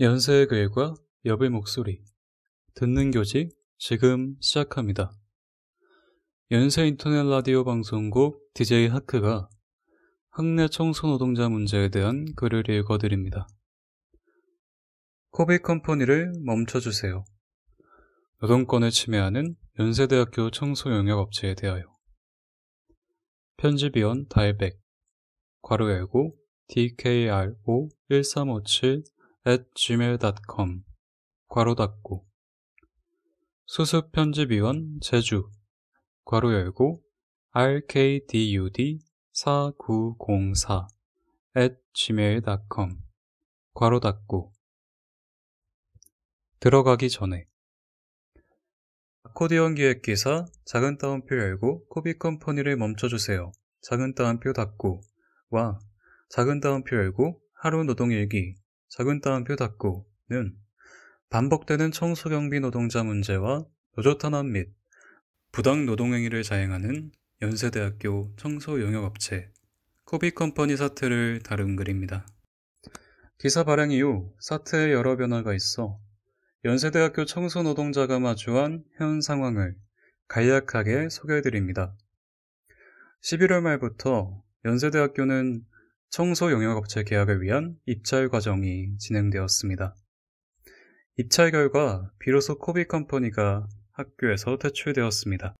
연세의 글과 여의 목소리 듣는 교직 지금 시작합니다. 연세 인터넷 라디오 방송국 DJ 하크가 학내 청소 노동자 문제에 대한 글을 읽어드립니다. 코비 컴퍼니를 멈춰주세요. 노동권을 침해하는 연세대학교 청소 용역 업체에 대하여 편집위원 달백 괄호 열고 dkro 1357 at gmail.com 괄호 닫고. 수습 편집위원 제주. 괄호 열고 rkdud 4904 at gmail.com 괄호 닫고. 들어가기 전에. 아코디언 기획 기사 작은 따옴표 열고 코비 컴퍼니를 멈춰주세요. 작은 따옴표 닫고. 와 작은 따옴표 열고 하루 노동 일기 작은 따옴표 닫고는 반복되는 청소경비 노동자 문제와 노조탄압 및 부당 노동행위를 자행하는 연세대학교 청소용역업체 코비컴퍼니 사태를 다룬 글입니다. 기사 발행 이후 사태에 여러 변화가 있어 연세대학교 청소노동자가 마주한 현 상황을 간략하게 소개해드립니다. 11월 말부터 연세대학교는 청소 용역업체 계약을 위한 입찰 과정이 진행되었습니다. 입찰 결과 비로소 코비 컴퍼니가 학교에서 퇴출되었습니다.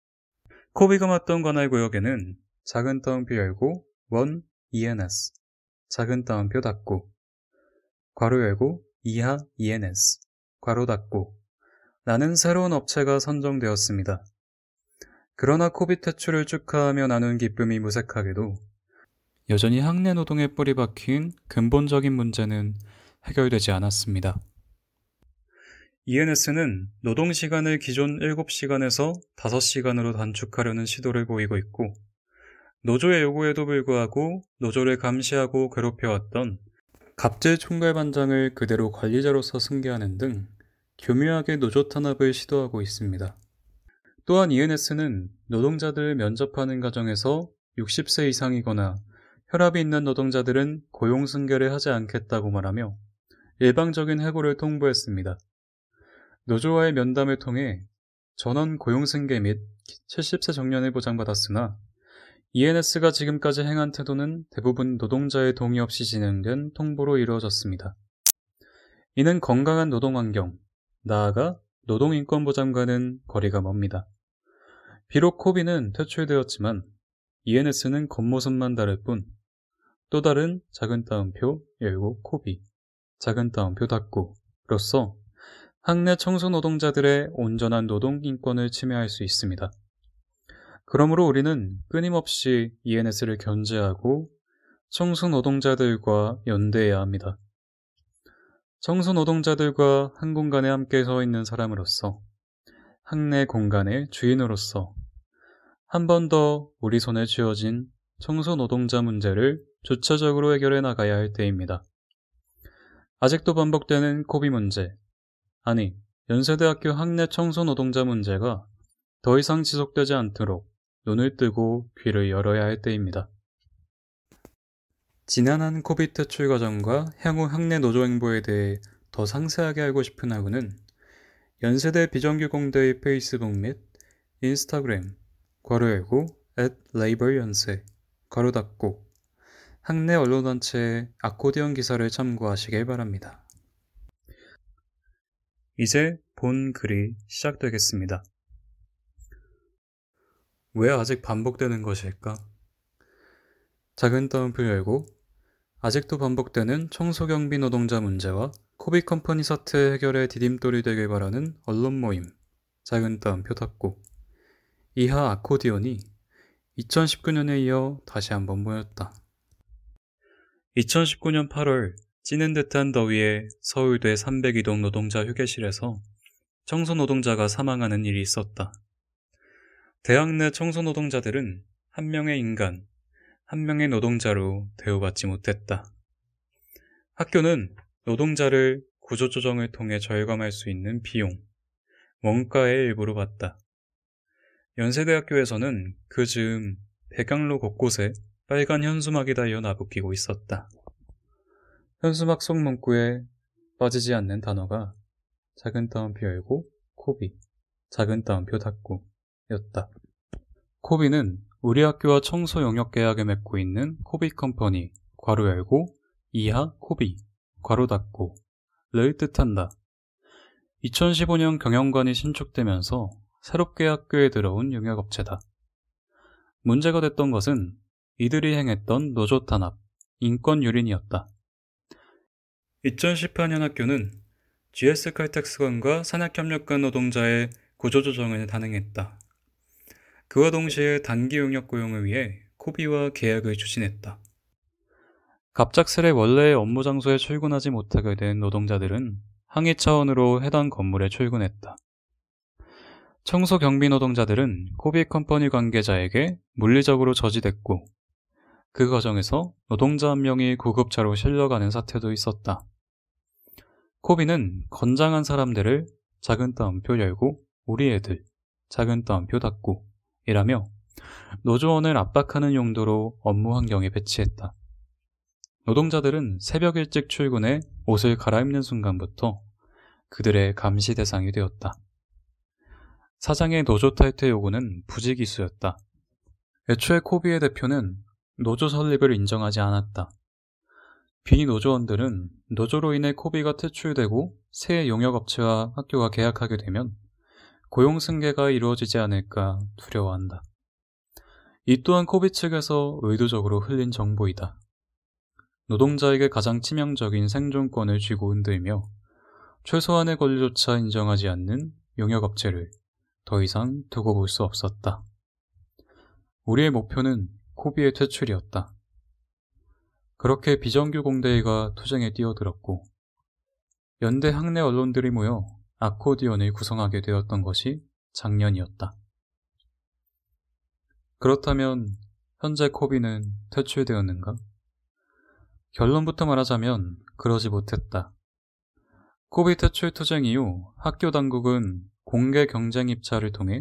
코비가 맡던 관할 구역에는 작은 따옴표 열고 원 ENS 작은 따옴표 닫고 괄호 열고 이하 ENS 괄호 닫고 나는 새로운 업체가 선정되었습니다. 그러나 코비 퇴출을 축하하며 나눈 기쁨이 무색하게도 여전히 학내 노동에 뿌리 박힌 근본적인 문제는 해결되지 않았습니다. ENS는 노동 시간을 기존 7시간에서 5시간으로 단축하려는 시도를 보이고 있고, 노조의 요구에도 불구하고 노조를 감시하고 괴롭혀왔던 갑질 총괄반장을 그대로 관리자로서 승계하는 등 교묘하게 노조 탄압을 시도하고 있습니다. 또한 ENS는 노동자들을 면접하는 과정에서 60세 이상이거나 혈압이 있는 노동자들은 고용 승계를 하지 않겠다고 말하며 일방적인 해고를 통보했습니다. 노조와의 면담을 통해 전원 고용 승계 및 70세 정년을 보장받았으나 ENS가 지금까지 행한 태도는 대부분 노동자의 동의 없이 진행된 통보로 이루어졌습니다. 이는 건강한 노동 환경, 나아가 노동인권보장과는 거리가 멉니다. 비록 코비는 퇴출되었지만 ENS는 겉모습만 다를 뿐 또 다른 작은 따옴표 열고 코비, 작은 따옴표 닫고로서 학내 청소 노동자들의 온전한 노동 인권을 침해할 수 있습니다. 그러므로 우리는 끊임없이 ENS를 견제하고 청소 노동자들과 연대해야 합니다. 청소 노동자들과 한 공간에 함께 서 있는 사람으로서 학내 공간의 주인으로서 한 번 더 우리 손에 쥐어진 청소 노동자 문제를 주차적으로 해결해 나가야 할 때입니다. 아직도 반복되는 코비 문제, 아니, 연세대학교 학내 청소 노동자 문제가 더 이상 지속되지 않도록 눈을 뜨고 귀를 열어야 할 때입니다. 지난한 코비 퇴출 과정과 향후 학내 노조 행보에 대해 더 상세하게 알고 싶은 학우는 연세대 비정규공대의 페이스북 및 인스타그램 괄호 열고 at labor 연세 괄호 닫고 학내 언론단체의 아코디언 기사를 참고하시길 바랍니다. 이제 본 글이 시작되겠습니다. 왜 아직 반복되는 것일까? 작은 따옴표 열고 아직도 반복되는 청소경비 노동자 문제와 코비 컴퍼니 사태 해결에 디딤돌이 되길 바라는 언론 모임 작은 따옴표 닫고 이하 아코디언이 2019년에 이어 다시 한번 모였다. 2019년 8월 찌는 듯한 더위에 서울대 302동 노동자 휴게실에서 청소 노동자가 사망하는 일이 있었다. 대학 내 청소 노동자들은 한 명의 인간, 한 명의 노동자로 대우받지 못했다. 학교는 노동자를 구조조정을 통해 절감할 수 있는 비용, 원가의 일부로 받다. 연세대학교에서는 그 즈음 백양로 곳곳에 빨간 현수막이 달려 나부끼고 있었다. 현수막 속 문구에 빠지지 않는 단어가 작은 따옴표 열고 코비, 작은 따옴표 닫고 였다. 코비는 우리 학교와 청소 영역 계약을 맺고 있는 코비 컴퍼니, 괄호 열고, 이하 코비, 괄호 닫고, 를 뜻한다. 2015년 경영관이 신축되면서 새롭게 학교에 들어온 용역업체다. 문제가 됐던 것은 이들이 행했던 노조 탄압, 인권 유린이었다. 2018년 학교는 GS 칼텍스관과 산학협력관 노동자의 구조조정을 단행했다. 그와 동시에 단기 용역 고용을 위해 코비와 계약을 추진했다. 갑작스레 원래의 업무 장소에 출근하지 못하게 된 노동자들은 항의 차원으로 해당 건물에 출근했다. 청소 경비 노동자들은 코비 컴퍼니 관계자에게 물리적으로 저지됐고 그 과정에서 노동자 한 명이 구급차로 실려가는 사태도 있었다. 코비는 건장한 사람들을 작은 따옴표 열고 우리 애들 작은 따옴표 닫고 이라며 노조원을 압박하는 용도로 업무 환경에 배치했다. 노동자들은 새벽 일찍 출근해 옷을 갈아입는 순간부터 그들의 감시 대상이 되었다. 사장의 노조 탈퇴 요구는 부지기수였다. 애초에 코비의 대표는 노조 설립을 인정하지 않았다. 비노조원들은 노조로 인해 코비가 퇴출되고 새 용역업체와 학교가 계약하게 되면 고용 승계가 이루어지지 않을까 두려워한다. 이 또한 코비 측에서 의도적으로 흘린 정보이다. 노동자에게 가장 치명적인 생존권을 쥐고 흔들며 최소한의 권리조차 인정하지 않는 용역업체를 더 이상 두고 볼 수 없었다. 우리의 목표는 코비의 퇴출이었다. 그렇게 비정규 공대회가 투쟁에 뛰어들었고 연대 학내 언론들이 모여 아코디언을 구성하게 되었던 것이 작년이었다. 그렇다면 현재 코비는 퇴출되었는가? 결론부터 말하자면 그러지 못했다. 코비 퇴출 투쟁 이후 학교 당국은 공개 경쟁 입찰을 통해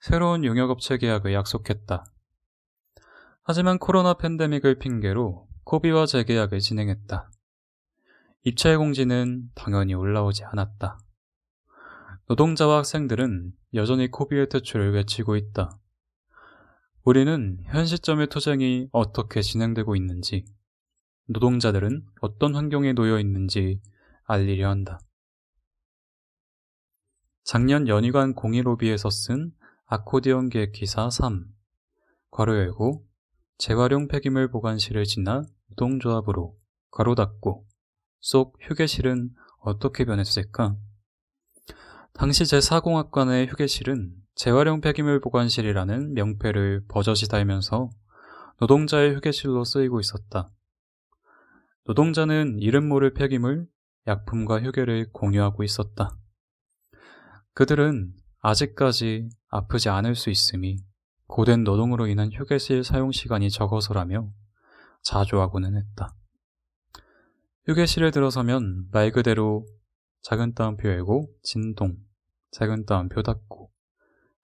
새로운 용역업체 계약을 약속했다. 하지만 코로나 팬데믹을 핑계로 코비와 재계약을 진행했다. 입찰 공지는 당연히 올라오지 않았다. 노동자와 학생들은 여전히 코비의 퇴출을 외치고 있다. 우리는 현 시점의 투쟁이 어떻게 진행되고 있는지, 노동자들은 어떤 환경에 놓여 있는지 알리려 한다. 작년 연희관 공일로비에서 쓴 아코디언 계획 기사 3, 괄호 열고 재활용 폐기물 보관실을 지나 노동조합으로 괄호 닫고 속 휴게실은 어떻게 변했을까? 당시 제4공학관의 휴게실은 재활용 폐기물 보관실이라는 명패를 버젓이 달면서 노동자의 휴게실로 쓰이고 있었다. 노동자는 이름 모를 폐기물, 약품과 휴게를 공유하고 있었다. 그들은 아직까지 아프지 않을 수 있음이 고된 노동으로 인한 휴게실 사용 시간이 적어서라며 자조하고는 했다. 휴게실에 들어서면 말 그대로 작은 따옴표 열고 진동, 작은 따옴표 닫고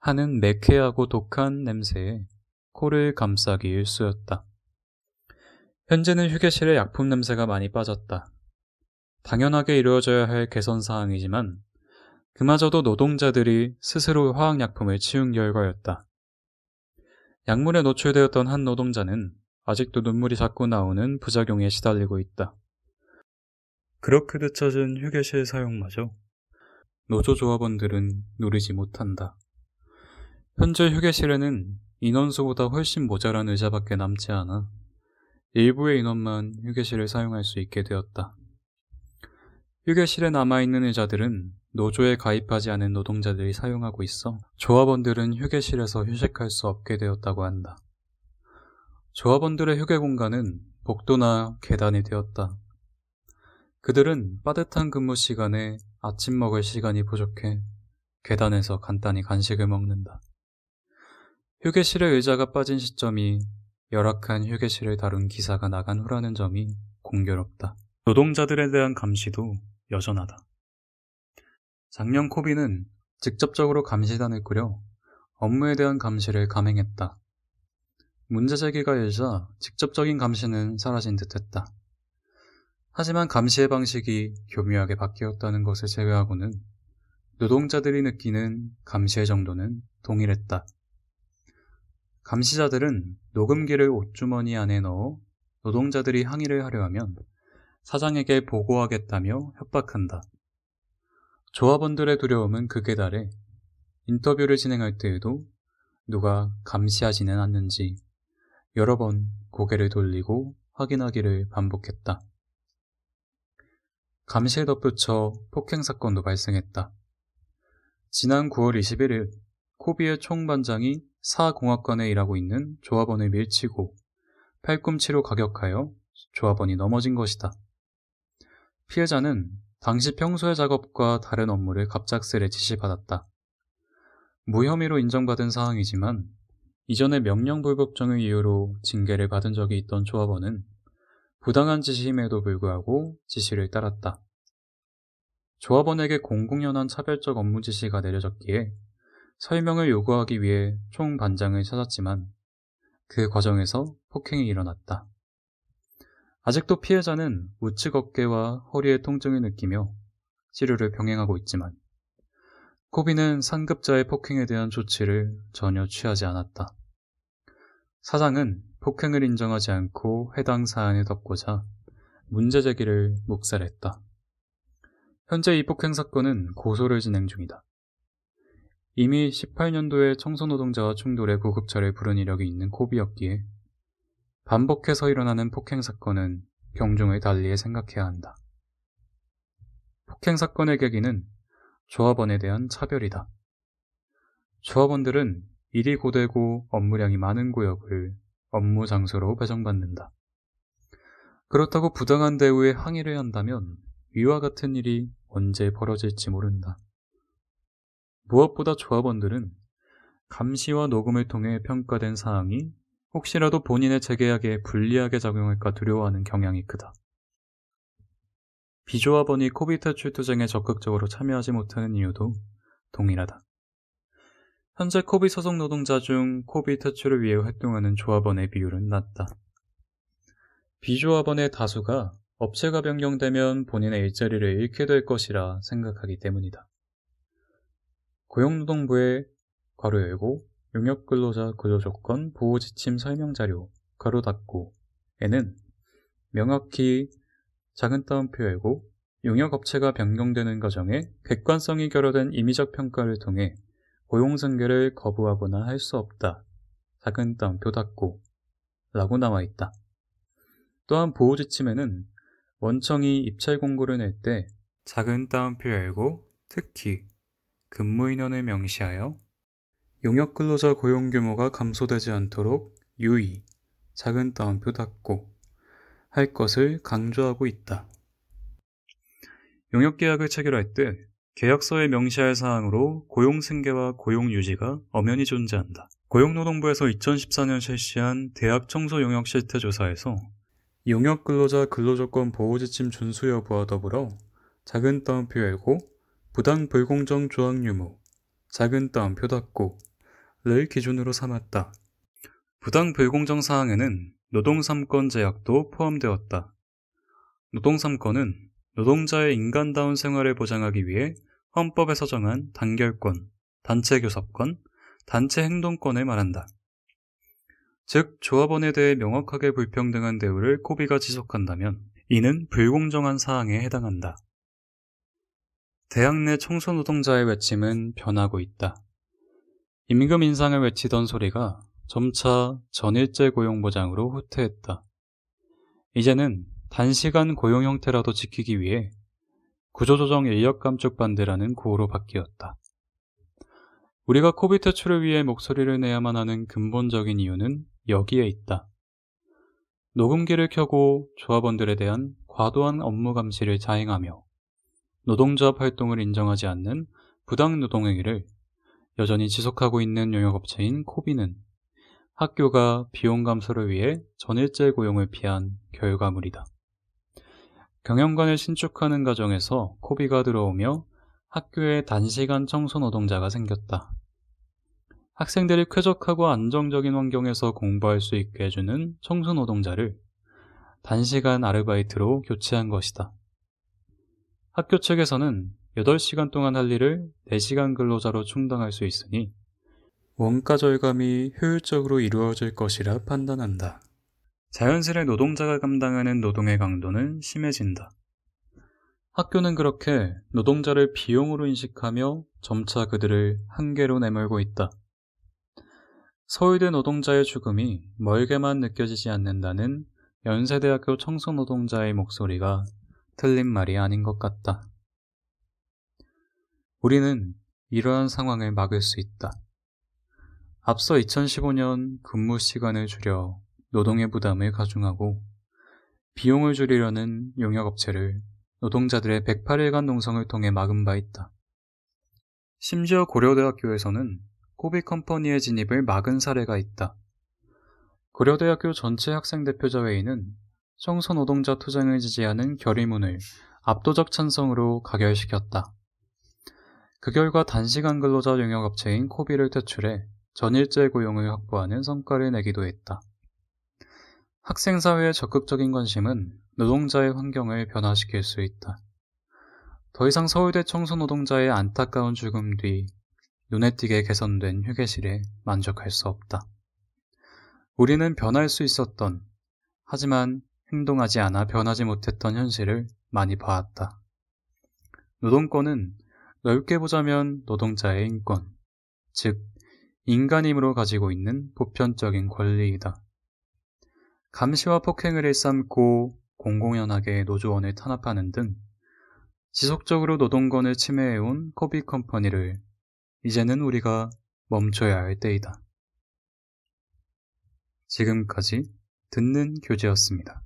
하는 매캐하고 독한 냄새에 코를 감싸기 일쑤였다. 현재는 휴게실에 약품 냄새가 많이 빠졌다. 당연하게 이루어져야 할 개선 사항이지만 그마저도 노동자들이 스스로 화학약품을 치운 결과였다. 약물에 노출되었던 한 노동자는 아직도 눈물이 자꾸 나오는 부작용에 시달리고 있다. 그렇게 늦춰진 휴게실 사용마저 노조 조합원들은 누리지 못한다. 현재 휴게실에는 인원수보다 훨씬 모자란 의자밖에 남지 않아 일부의 인원만 휴게실을 사용할 수 있게 되었다. 휴게실에 남아있는 의자들은 노조에 가입하지 않은 노동자들이 사용하고 있어 조합원들은 휴게실에서 휴식할 수 없게 되었다고 한다. 조합원들의 휴게 공간은 복도나 계단이 되었다. 그들은 빠듯한 근무 시간에 아침 먹을 시간이 부족해 계단에서 간단히 간식을 먹는다. 휴게실에 의자가 빠진 시점이 열악한 휴게실을 다룬 기사가 나간 후라는 점이 공교롭다. 노동자들에 대한 감시도 여전하다. 작년 코비는 직접적으로 감시단을 꾸려 업무에 대한 감시를 감행했다. 문제 제기가 일자 직접적인 감시는 사라진 듯 했다. 하지만 감시의 방식이 교묘하게 바뀌었다는 것을 제외하고는 노동자들이 느끼는 감시의 정도는 동일했다. 감시자들은 녹음기를 옷주머니 안에 넣어 노동자들이 항의를 하려 하면 사장에게 보고하겠다며 협박한다. 조합원들의 두려움은 극에 달해 인터뷰를 진행할 때에도 누가 감시하지는 않는지 여러 번 고개를 돌리고 확인하기를 반복했다. 감시에 덧붙여 폭행 사건도 발생했다. 지난 9월 21일 코비의 총반장이 사공학관에 일하고 있는 조합원을 밀치고 팔꿈치로 가격하여 조합원이 넘어진 것이다. 피해자는 당시 평소의 작업과 다른 업무를 갑작스레 지시받았다. 무혐의로 인정받은 사항이지만 이전에 명령불복종을 이유로 징계를 받은 적이 있던 조합원은 부당한 지시임에도 불구하고 지시를 따랐다. 조합원에게 공공연한 차별적 업무 지시가 내려졌기에 설명을 요구하기 위해 총 반장을 찾았지만 그 과정에서 폭행이 일어났다. 아직도 피해자는 우측 어깨와 허리의 통증을 느끼며 치료를 병행하고 있지만 코비는 상급자의 폭행에 대한 조치를 전혀 취하지 않았다. 사장은 폭행을 인정하지 않고 해당 사안을 덮고자 문제 제기를 묵살했다. 현재 이 폭행 사건은 고소를 진행 중이다. 이미 18년도에 청소노동자와 충돌의 구급차를 부른 이력이 있는 코비였기에 반복해서 일어나는 폭행 사건은 경중을 달리해 생각해야 한다. 폭행 사건의 계기는 조합원에 대한 차별이다. 조합원들은 일이 고되고 업무량이 많은 구역을 업무 장소로 배정받는다. 그렇다고 부당한 대우에 항의를 한다면 위와 같은 일이 언제 벌어질지 모른다. 무엇보다 조합원들은 감시와 녹음을 통해 평가된 사항이 혹시라도 본인의 재계약에 불리하게 작용할까 두려워하는 경향이 크다. 비조합원이 코비트 출투쟁에 적극적으로 참여하지 못하는 이유도 동일하다. 현재 코비 소속 노동자 중 코비 퇴출을 위해 활동하는 조합원의 비율은 낮다. 비조합원의 다수가 업체가 변경되면 본인의 일자리를 잃게 될 것이라 생각하기 때문이다. 고용노동부의 괄호 열고 용역근로자 근로조건 보호지침 설명자료 괄호 닫고 에는 명확히 작은 따옴표 열고 용역업체가 변경되는 과정에 객관성이 결여된 임의적 평가를 통해 고용승계를 거부하거나 할 수 없다. 작은 따옴표 닫고 라고 나와 있다. 또한 보호지침에는 원청이 입찰 공고를 낼 때 작은 따옴표 열고 특히 근무인원을 명시하여 용역 근로자 고용 규모가 감소되지 않도록 유의, 작은 따옴표 닫고 할 것을 강조하고 있다. 용역 계약을 체결할 때 계약서에 명시할 사항으로 고용 승계와 고용 유지가 엄연히 존재한다. 고용노동부에서 2014년 실시한 대학 청소 용역 실태 조사에서 용역 근로자 근로조건 보호 지침 준수 여부와 더불어 작은 따옴표 열고 부당 불공정 조항 유무 작은 따옴표 닫고 를 기준으로 삼았다. 부당 불공정 사항에는 노동 3권 제약도 포함되었다. 노동 3권은 노동자의 인간다운 생활을 보장하기 위해 헌법에서 정한 단결권, 단체교섭권, 단체행동권을 말한다. 즉, 조합원에 대해 명확하게 불평등한 대우를 코비가 지속한다면 이는 불공정한 사항에 해당한다. 대학 내 청소 노동자의 외침은 변하고 있다. 임금 인상을 외치던 소리가 점차 전일제 고용 보장으로 후퇴했다. 이제는 단시간 고용 형태라도 지키기 위해 구조조정 인력 감축 반대라는 구호로 바뀌었다. 우리가 코비 퇴출을 위해 목소리를 내야만 하는 근본적인 이유는 여기에 있다. 녹음기를 켜고 조합원들에 대한 과도한 업무 감시를 자행하며 노동조합 활동을 인정하지 않는 부당 노동행위를 여전히 지속하고 있는 용역업체인 코비는 학교가 비용 감소를 위해 전일제 고용을 피한 결과물이다. 경영관을 신축하는 과정에서 코비가 들어오며 학교에 단시간 청소 노동자가 생겼다. 학생들이 쾌적하고 안정적인 환경에서 공부할 수 있게 해주는 청소 노동자를 단시간 아르바이트로 교체한 것이다. 학교 측에서는 8시간 동안 할 일을 4시간 근로자로 충당할 수 있으니 원가 절감이 효율적으로 이루어질 것이라 판단한다. 자연스레 노동자가 감당하는 노동의 강도는 심해진다. 학교는 그렇게 노동자를 비용으로 인식하며 점차 그들을 한계로 내몰고 있다. 서울대 노동자의 죽음이 멀게만 느껴지지 않는다는 연세대학교 청소노동자의 목소리가 틀린 말이 아닌 것 같다. 우리는 이러한 상황을 막을 수 있다. 앞서 2015년 근무 시간을 줄여 노동의 부담을 가중하고 비용을 줄이려는 용역업체를 노동자들의 108일간 농성을 통해 막은 바 있다. 심지어 고려대학교에서는 코비 컴퍼니의 진입을 막은 사례가 있다. 고려대학교 전체 학생대표자회의는 청소노동자 투쟁을 지지하는 결의문을 압도적 찬성으로 가결시켰다. 그 결과 단시간 근로자 용역업체인 코비를 퇴출해 전일제 고용을 확보하는 성과를 내기도 했다. 학생사회의 적극적인 관심은 노동자의 환경을 변화시킬 수 있다. 더 이상 서울대 청소노동자의 안타까운 죽음 뒤 눈에 띄게 개선된 휴게실에 만족할 수 없다. 우리는 변할 수 있었던, 하지만 행동하지 않아 변하지 못했던 현실을 많이 봐왔다. 노동권은 넓게 보자면 노동자의 인권, 즉, 인간임으로 가지고 있는 보편적인 권리이다. 감시와 폭행을 일삼고 공공연하게 노조원을 탄압하는 등 지속적으로 노동권을 침해해온 코비 컴퍼니를 이제는 우리가 멈춰야 할 때이다. 지금까지 듣는 교재였습니다.